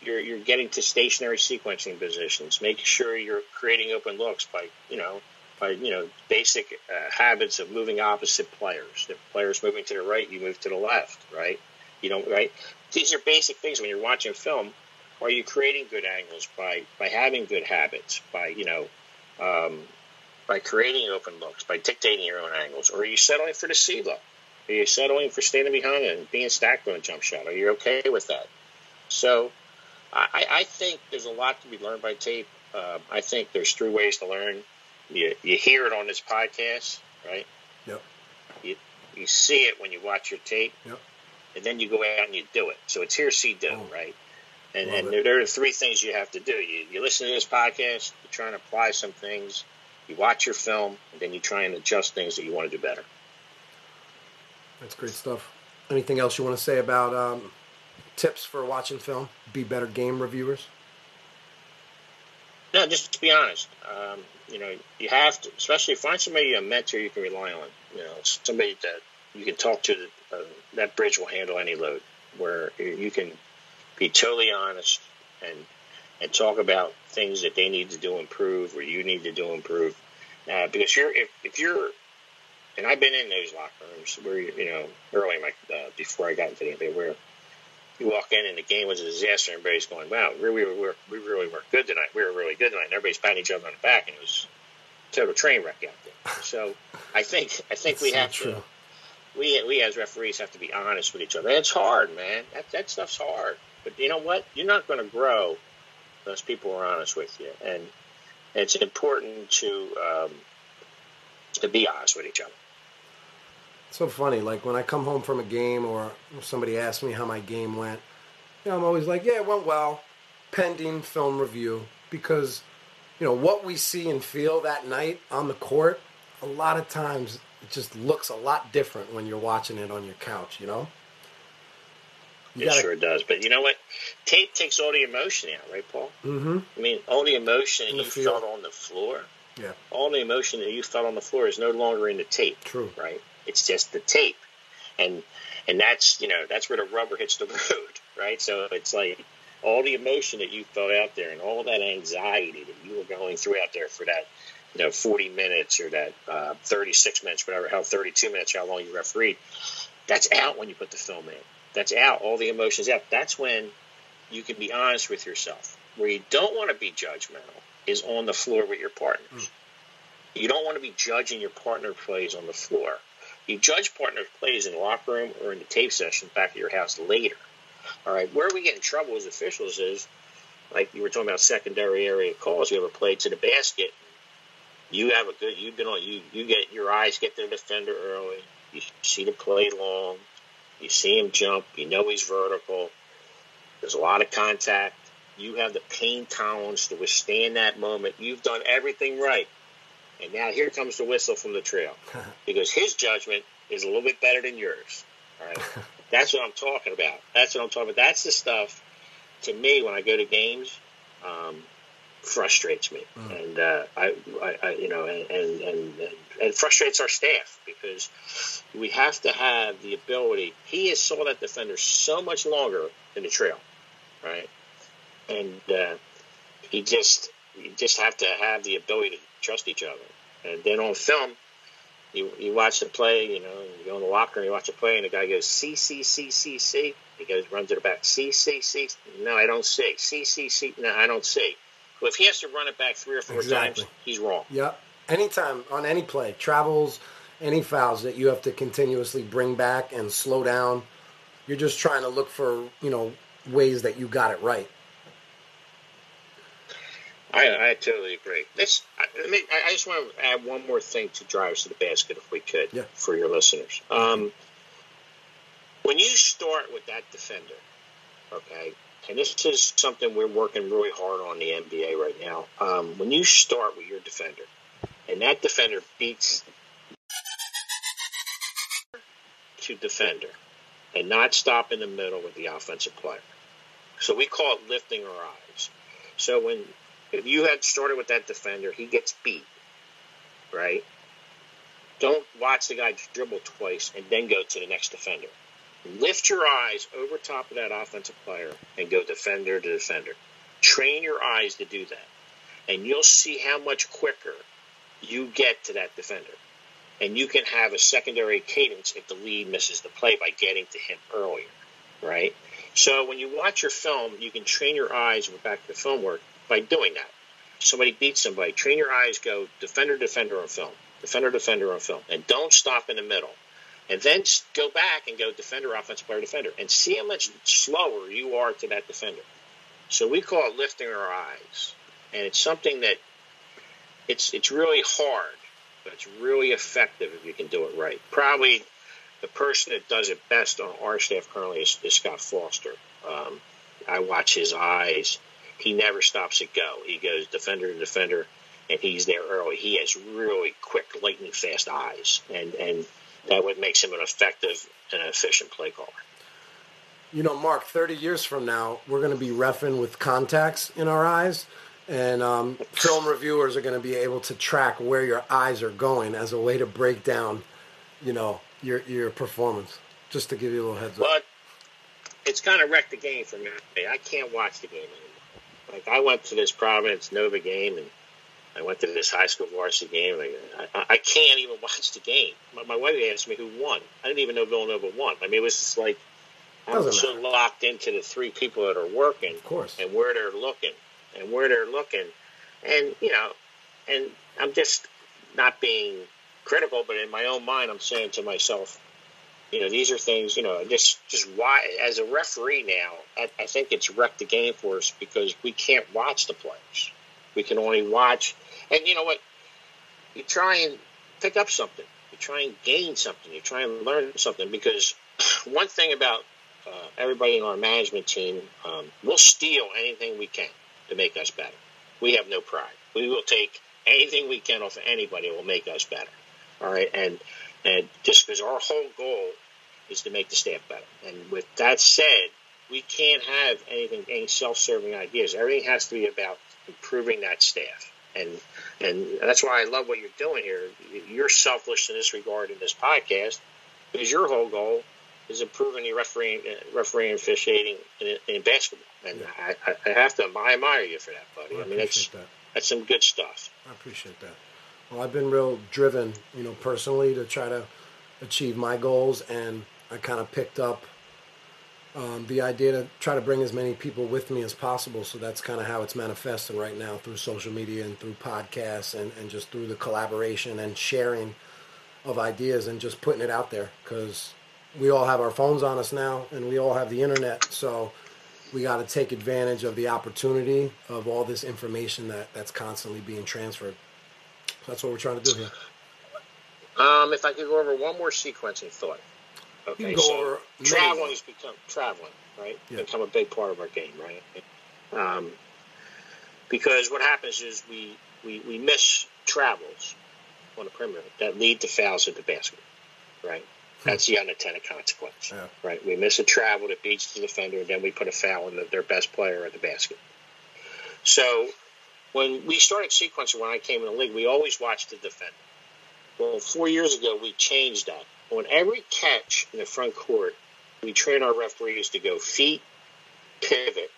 you're you're getting to stationary sequencing positions. Make sure you're creating open looks by you know by you know basic uh, habits of moving opposite players. If players moving to the right, you move to the left, right? You know, right? These are basic things when you're watching film. Are you creating good angles by by having good habits? By you know, um, by creating open looks, by dictating your own angles, or are you settling for the C look? Are you settling for standing behind and being stacked on a jump shot? Are you okay with that? So, I, I think there's a lot to be learned by tape. Uh, I think there's three ways to learn. You, you hear it on this podcast, right? Yep. You, you see it when you watch your tape. Yep. And then you go out and you do it. So it's hear, see, do, oh, right? And, and there, there, are three things you have to do. You, you listen to this podcast, you try and apply some things, You watch your film, and then you try and adjust things that you want to do better. That's great stuff. Anything else you want to say about um, tips for watching film? Be better game reviewers. No, just to be honest. Um, you know, you have to, especially find somebody a mentor you can rely on. You know, somebody that you can talk to. That, uh, that bridge will handle any load. Where you can be totally honest and and talk about things that they need to do improve or you need to do improve. Uh, because you're if, if you're and I've been in those locker rooms where you know early in my uh, before I got into the NBA where you walk in and the game was a disaster. And everybody's going wow we, we, were, we really were good tonight. We were really good tonight. And everybody's patting each other on the back and it was a total train wreck out there. So I think I think we have true. to we we as referees have to be honest with each other. And it's hard man. That that stuff's hard. But you know what? You're not going to grow unless people are honest with you. And it's important to um, to be honest with each other so funny. Like when I come home from a game or somebody asks me how my game went, you know, I'm always like, yeah, it went well, pending film review. Because, you know, what we see and feel that night on the court, a lot of times it just looks a lot different when you're watching it on your couch, you know? You it gotta... sure does. But you know what? Tape takes all the emotion out, right, Paul? Mm-hmm. I mean, all the emotion you feel. felt on the floor. Yeah. All the emotion that you felt on the floor is no longer in the tape. True. Right? It's just the tape, and and that's you know that's where the rubber hits the road, <laughs> right? So it's like all the emotion that you felt out there and all that anxiety that you were going through out there for that you know 40 minutes or that uh, 36 minutes, whatever, how 32 minutes, how long you refereed, that's out when you put the film in. That's out. All the emotions out. That's when you can be honest with yourself. Where you don't want to be judgmental is on the floor with your partners. Mm. You don't want to be judging your partner plays on the floor. You judge partner plays in the locker room or in the tape session back at your house later. All right, where we get in trouble as officials is like you were talking about secondary area calls. You have a play to the basket. You have a good. You've been on. You you get your eyes get to the defender early. You see the play long. You see him jump. You know he's vertical. There's a lot of contact. You have the pain tolerance to withstand that moment. You've done everything right. And now here comes the whistle from the trail <laughs> because his judgment is a little bit better than yours. All right. <laughs> That's what I'm talking about. That's what I'm talking about. That's the stuff to me when I go to games um, frustrates me, mm. and uh, I, I, I, you know, and, and, and and frustrates our staff because we have to have the ability. He has saw that defender so much longer than the trail, right? And uh, he just you just have to have the ability to trust each other. And then on film, you you watch the play, you know, you go in the locker and you watch the play, and the guy goes C C C C C. He goes runs to the back C C C. No, I don't see C C C. No, I don't see. Well, if he has to run it back three or four exactly. times, he's wrong. Yep. Anytime on any play, travels, any fouls that you have to continuously bring back and slow down, you're just trying to look for you know ways that you got it right. I, I totally agree. This, I, I, mean, I just want to add one more thing to drives to the basket, if we could, yeah. for your listeners. Um, when you start with that defender, okay, and this is something we're working really hard on the NBA right now. Um, when you start with your defender, and that defender beats to defender, and not stop in the middle with the offensive player. So we call it lifting our eyes. So when if you had started with that defender, he gets beat, right? Don't watch the guy dribble twice and then go to the next defender. Lift your eyes over top of that offensive player and go defender to defender. Train your eyes to do that. And you'll see how much quicker you get to that defender. And you can have a secondary cadence if the lead misses the play by getting to him earlier, right? So when you watch your film, you can train your eyes back to the film work by doing that. Somebody beats somebody, train your eyes, go defender, defender on film, defender, defender on film, and don't stop in the middle. And then go back and go defender, offensive player, defender, and see how much slower you are to that defender. So we call it lifting our eyes, and it's something that it's it's really hard, but it's really effective if you can do it right. Probably the person that does it best on our staff currently is, is Scott Foster. Um, I watch his eyes he never stops at go. He goes defender to defender, and he's there early, he has really quick, lightning fast eyes, and and that what makes him an effective and efficient play caller. You know, Mark, 30 years from now, we're going to be refing with contacts in our eyes, and um, film reviewers are going to be able to track where your eyes are going as a way to break down, you know, your your performance. Just to give you a little heads up. But it's kind of wrecked the game for me. I can't watch the game anymore. Like I went to this Providence Nova game and I went to this high school varsity game. I, I, I can't even watch the game. My, my wife asked me who won. I didn't even know Villanova won. I mean, it was just like I'm so matter. locked into the three people that are working, of course, and where they're looking, and where they're looking, and you know, and I'm just not being critical, but in my own mind, I'm saying to myself, you know, these are things, you know, just just why as a referee now, I, I think it's wrecked the game for us because we can't watch the players. We can only watch, and you know what? You try and pick up something. You try and gain something. You try and learn something because <clears throat> one thing about uh, everybody in our management team, um, we'll steal anything we can to make us better. We have no pride. We will take anything we can off of anybody that will make us better. All right, and and just because our whole goal is to make the staff better. And with that said, we can't have anything, any self-serving ideas. Everything has to be about improving that staff. And and that's why I love what you're doing here. You're selfless in this regard in this podcast because your whole goal is improving your refereeing, uh, refereeing and officiating in, in basketball. And yeah. I, I have to I admire you for that, buddy. Well, I, I, mean, that's that. that's some good stuff. I appreciate that. Well, I've been real driven, you know, personally to try to achieve my goals, and I kind of picked up um, the idea to try to bring as many people with me as possible. So that's kind of how it's manifesting right now through social media and through podcasts and, and just through the collaboration and sharing of ideas and just putting it out there because we all have our phones on us now and we all have the internet. So we got to take advantage of the opportunity of all this information that, that's constantly being transferred. That's what we're trying to do here. Um, if I could go over one more sequencing thought. Okay, so traveling has become traveling, right? Yeah. Become a big part of our game, right? Um, because what happens is we, we, we miss travels on the perimeter that lead to fouls at the basket, right? That's the unintended consequence, yeah. right? We miss a travel that beats the defender, and then we put a foul on the, their best player at the basket. So when we started sequencing when I came in the league, we always watched the defender. Well, four years ago, we changed that. On every catch in the front court, we train our referees to go feet, pivot,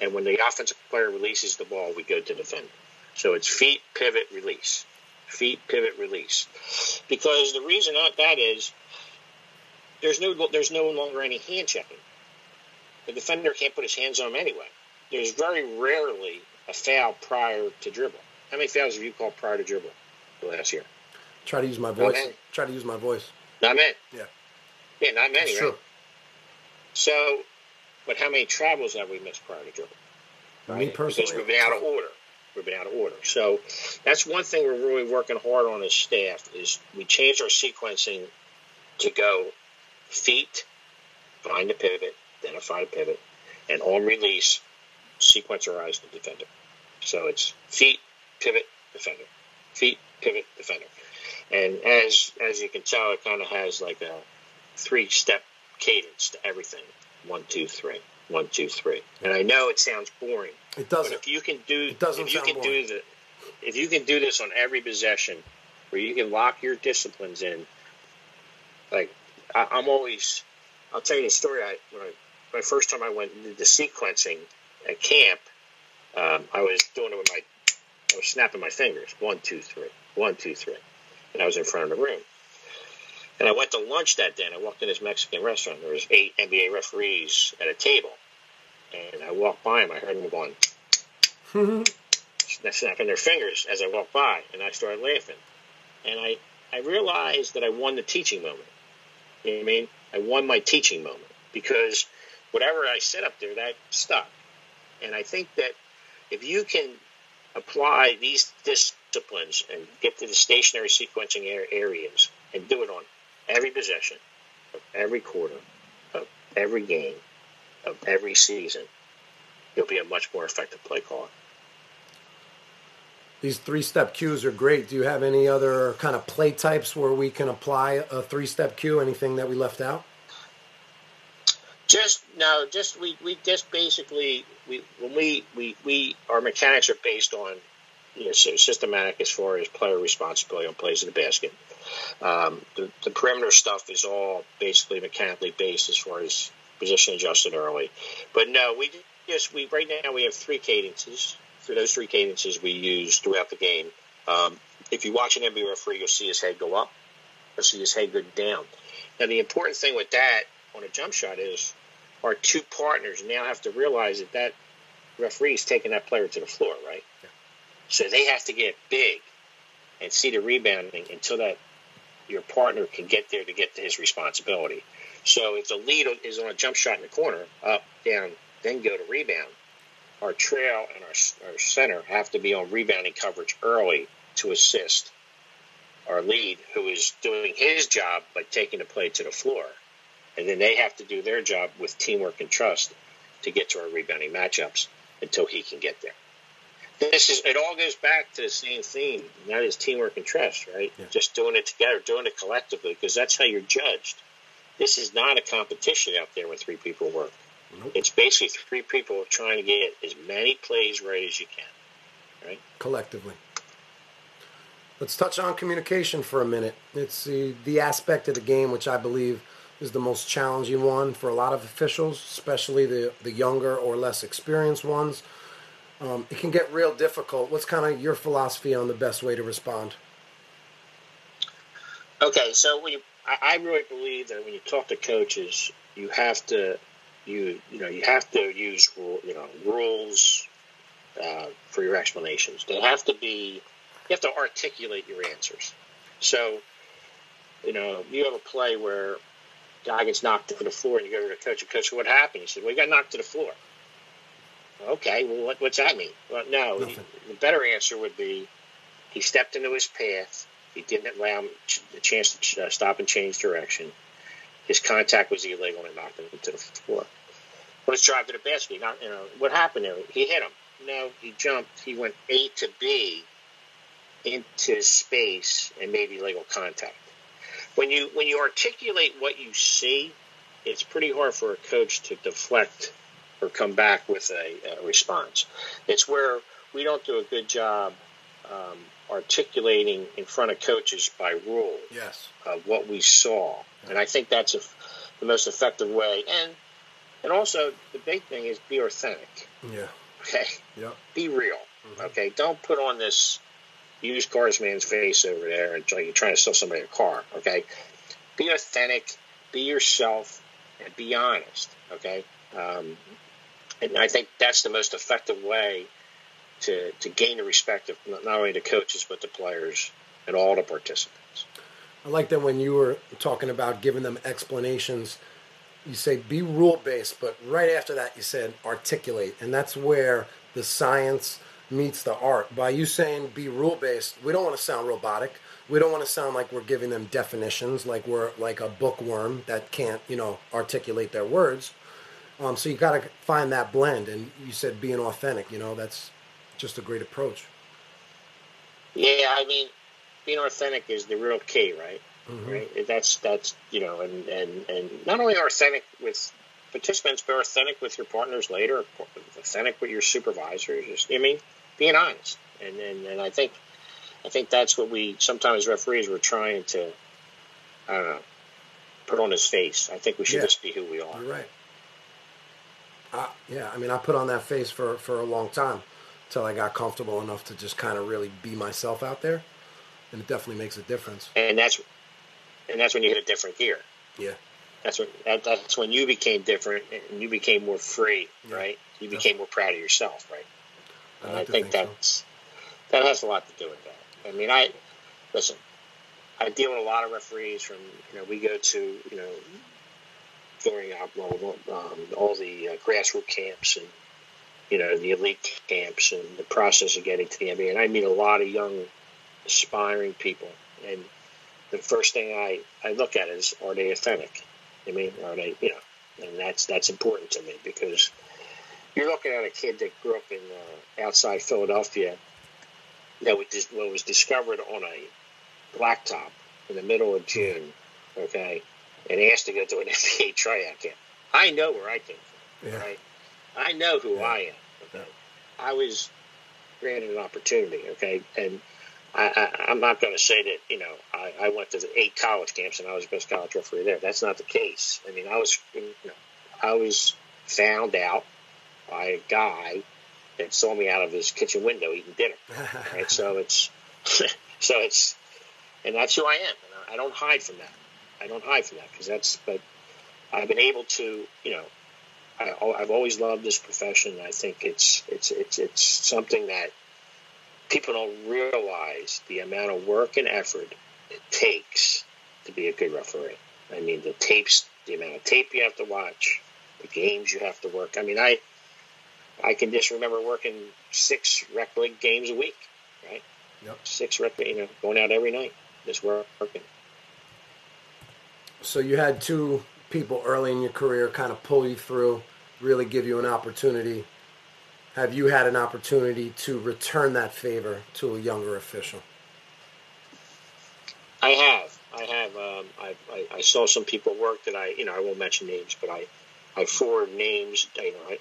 and when the offensive player releases the ball, we go to defend. So it's feet, pivot, release. Feet, pivot, release. Because the reason that is, there's no there's no longer any hand checking. The defender can't put his hands on him anyway. There's very rarely a foul prior to dribble. How many fouls have you called prior to dribble last year? Try to use my voice. Try to use my voice. Not many. Yeah. Yeah, not many, That's right? True. So, but how many travels have we missed prior to dribble? Right? Me personally, because we've been out of order. We've been out of order. So that's one thing we're really working hard on as staff is we change our sequencing to go feet, find the pivot, identify the pivot, and on release, sequencerize the defender. So it's feet, pivot, defender. Feet, pivot, defender. And as as you can tell, it kind of has like a three step cadence to everything. One, two, three. One, two, three. And I know it sounds boring. It doesn't. But if you can do, it doesn't if you can boring. do the, if you can do this on every possession, where you can lock your disciplines in, like I, am always, I'll tell you a story. I, when I my first time I went into the sequencing at camp, um, I was doing it with my, I was snapping my fingers. One, two, three. One, two, three. And I was in front of the room. And I went to lunch that day, and I walked in this Mexican restaurant. There was eight NBA referees at a table, and I walked by them. I heard them going, <laughs> snapping their fingers as I walked by, and I started laughing. And I, I realized that I won the teaching moment. You know what I mean? I won my teaching moment because whatever I said up there, that stuck. And I think that if you can apply these disciplines and get to the stationary sequencing areas and do it on every possession of every quarter of every game of every season, you'll be a much more effective play caller. these three step cues are great. Do you have any other kind of play types where we can apply a three step cue? Anything that we left out? Just no, just we, we just basically we when we, we we our mechanics are based on you know systematic as far as player responsibility on plays in the basket. Um, the, the perimeter stuff is all basically mechanically based as far as position adjusted early. But no, we just we right now we have three cadences. For those three cadences we use throughout the game. Um, if you watch an NBA referee, you'll see his head go up. You'll see his head go down. Now the important thing with that on a jump shot is our two partners now have to realize that that referee is taking that player to the floor, right? Yeah. So they have to get big and see the rebounding until that your partner can get there to get to his responsibility. So if the lead is on a jump shot in the corner, up, down, then go to rebound, our trail and our, our center have to be on rebounding coverage early to assist our lead, who is doing his job by taking the play to the floor. And then they have to do their job with teamwork and trust to get to our rebounding matchups until he can get there. This is it all goes back to the same theme and that is teamwork and trust right? Yeah. just doing it together doing it collectively because that's how you're judged. This is not a competition out there when three people work. Nope. it's basically three people trying to get as many plays right as you can right? Collectively. Let's touch on communication for a minute. It's the, the aspect of the game which i believe is the most challenging one for a lot of officials especially the, the younger or less experienced ones um, it can get real difficult. What's kind of your philosophy on the best way to respond? Okay, so when you, I, really believe that when you talk to coaches, you have to you you know you have to use you know rules uh, for your explanations. They have to be you have to articulate your answers. So you know you have a play where guy gets knocked to the floor and you go to the coach and coach what happened? He said, "Well, he got knocked to the floor." Okay, well, what, what's that mean? Well, no, the, the better answer would be he stepped into his path. He didn't allow him the chance to uh, stop and change direction. His contact was illegal and knocked him to the floor. Let's drive to the basket. Not, you know, what happened there? He hit him. No, he jumped. He went A to B into space and made illegal contact. When you when you articulate what you see, it's pretty hard for a coach to deflect or come back with a, a response. It's where we don't do a good job um, articulating in front of coaches by rule yes. of what we saw, and I think that's a, the most effective way. And and also the big thing is be authentic. Yeah. Okay. Yeah. Be real. Mm-hmm. Okay. Don't put on this used cars man's face over there and you're trying to sell somebody a car. Okay. Be authentic. Be yourself, and be honest. Okay. Um, and I think that's the most effective way to, to gain the respect of not only the coaches but the players and all the participants. I like that when you were talking about giving them explanations, you say be rule based, but right after that you said articulate, and that's where the science meets the art. By you saying be rule based, we don't want to sound robotic. We don't want to sound like we're giving them definitions, like we're like a bookworm that can't, you know, articulate their words. Um, so you got to find that blend, and you said being authentic. You know, that's just a great approach. Yeah, I mean, being authentic is the real key, right? Mm-hmm. Right. That's that's you know, and and and not only authentic with participants, but authentic with your partners later, authentic with your supervisors. I mean, being honest, and and, and I think I think that's what we sometimes referees were trying to I don't know put on his face. I think we should yeah. just be who we are. You're right. Uh, yeah, I mean, I put on that face for, for a long time until I got comfortable enough to just kind of really be myself out there, and it definitely makes a difference. And that's and that's when you hit a different gear. Yeah, that's when that, that's when you became different and you became more free, yeah. right? You became more proud of yourself, right? And I, I think, think, that's so. that has a lot to do with that. I mean, I listen. I deal with a lot of referees from you know we go to you know during um, all the uh, grassroots camps and you know the elite camps and the process of getting to the NBA. And I meet a lot of young, aspiring people. And the first thing I, I look at is are they authentic? I mean, are they you know? And that's that's important to me because you're looking at a kid that grew up in uh, outside Philadelphia that was, what was discovered on a blacktop in the middle of June, okay, and asked to go to an <laughs> NBA tryout camp. I know where I came from, yeah. right? I know who yeah. I am. Okay? Yeah. I was granted an opportunity, okay, and I, am not going to say that you know I, I, went to the eight college camps and I was the best college referee there. That's not the case. I mean, I was you know, I was found out by a guy that saw me out of his kitchen window eating dinner. <laughs> Right, so it's <laughs> so it's and that's who I am. And I don't hide from that. I don't hide from that because that's. But I've been able to, you know, I, I've always loved this profession. I think it's it's it's it's something that people don't realize the amount of work and effort it takes to be a good referee. I mean, the tapes, the amount of tape you have to watch, the games you have to work. I mean, I I can just remember working six rec league games a week, right? Yep. Six rec, you know, going out every night, just working. So you had two people early in your career kind of pull you through, really give you an opportunity have you had an opportunity to return that favor to a younger official? I have. I have. Um, I, I, I, saw some people work that I, you know, I won't mention names, but I, I forward names. You know, I,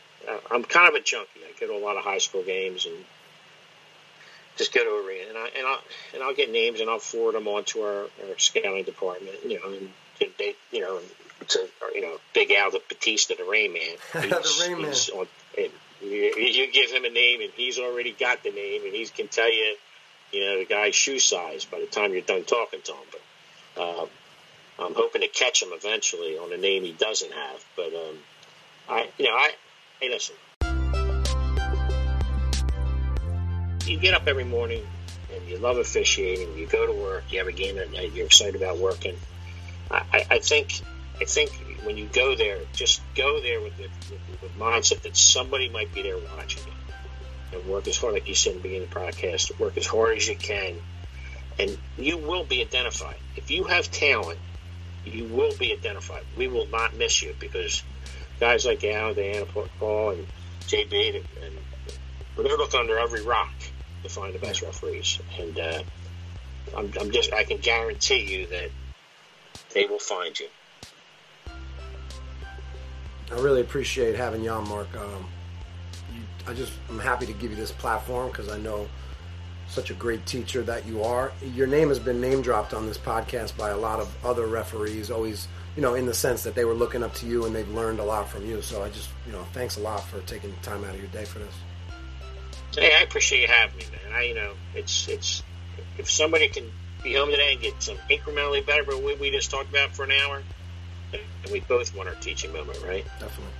I'm kind of a junkie. I go to a lot of high school games and just go to a arena, and I and I and I'll get names and I'll forward them on to our, our scouting department. You know, and they, you know, to you know, Big Al the Batista, the Rain Man. <laughs> the Rain Man. On, you, you give him a name, and he's already got the name, and he can tell you, you know, the guy's shoe size by the time you're done talking to him. But uh, I'm hoping to catch him eventually on a name he doesn't have. But um, I, you know, I hey, listen. You get up every morning and you love officiating. You go to work. You have a game at night. You're excited about working. I, I think I think when you go there, just go there with the, with, with mindset that somebody might be there watching you. And work as hard, like you said in the beginning of the podcast, work as hard as you can. And you will be identified. If you have talent, you will be identified. We will not miss you because guys like Al, Diana, Paul, and JB, and, and we're going to look under every rock to find the best referees. And uh, I'm, I'm just, I can guarantee you that they will find you. I really appreciate having you on, Mark. Um, you, I just I'm happy to give you this platform because I know such a great teacher that you are. Your name has been name dropped on this podcast by a lot of other referees, always, you know, in the sense that they were looking up to you and they've learned a lot from you. So I just, you know, thanks a lot for taking time out of your day for this. Hey, I appreciate you having me, man. I, you know, it's it's if somebody can be home today and get some incrementally better, but we, we just talked about for an hour, and we both want our teaching moment, right? Definitely.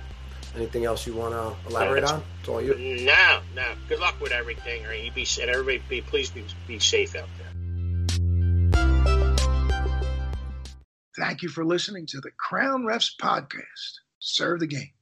Anything else you want uh, to elaborate on? It's all you. No, no. Good luck with everything. Right? You be and everybody be please be, be safe out there. Thank you for listening to the Crown Refs podcast. Serve the game.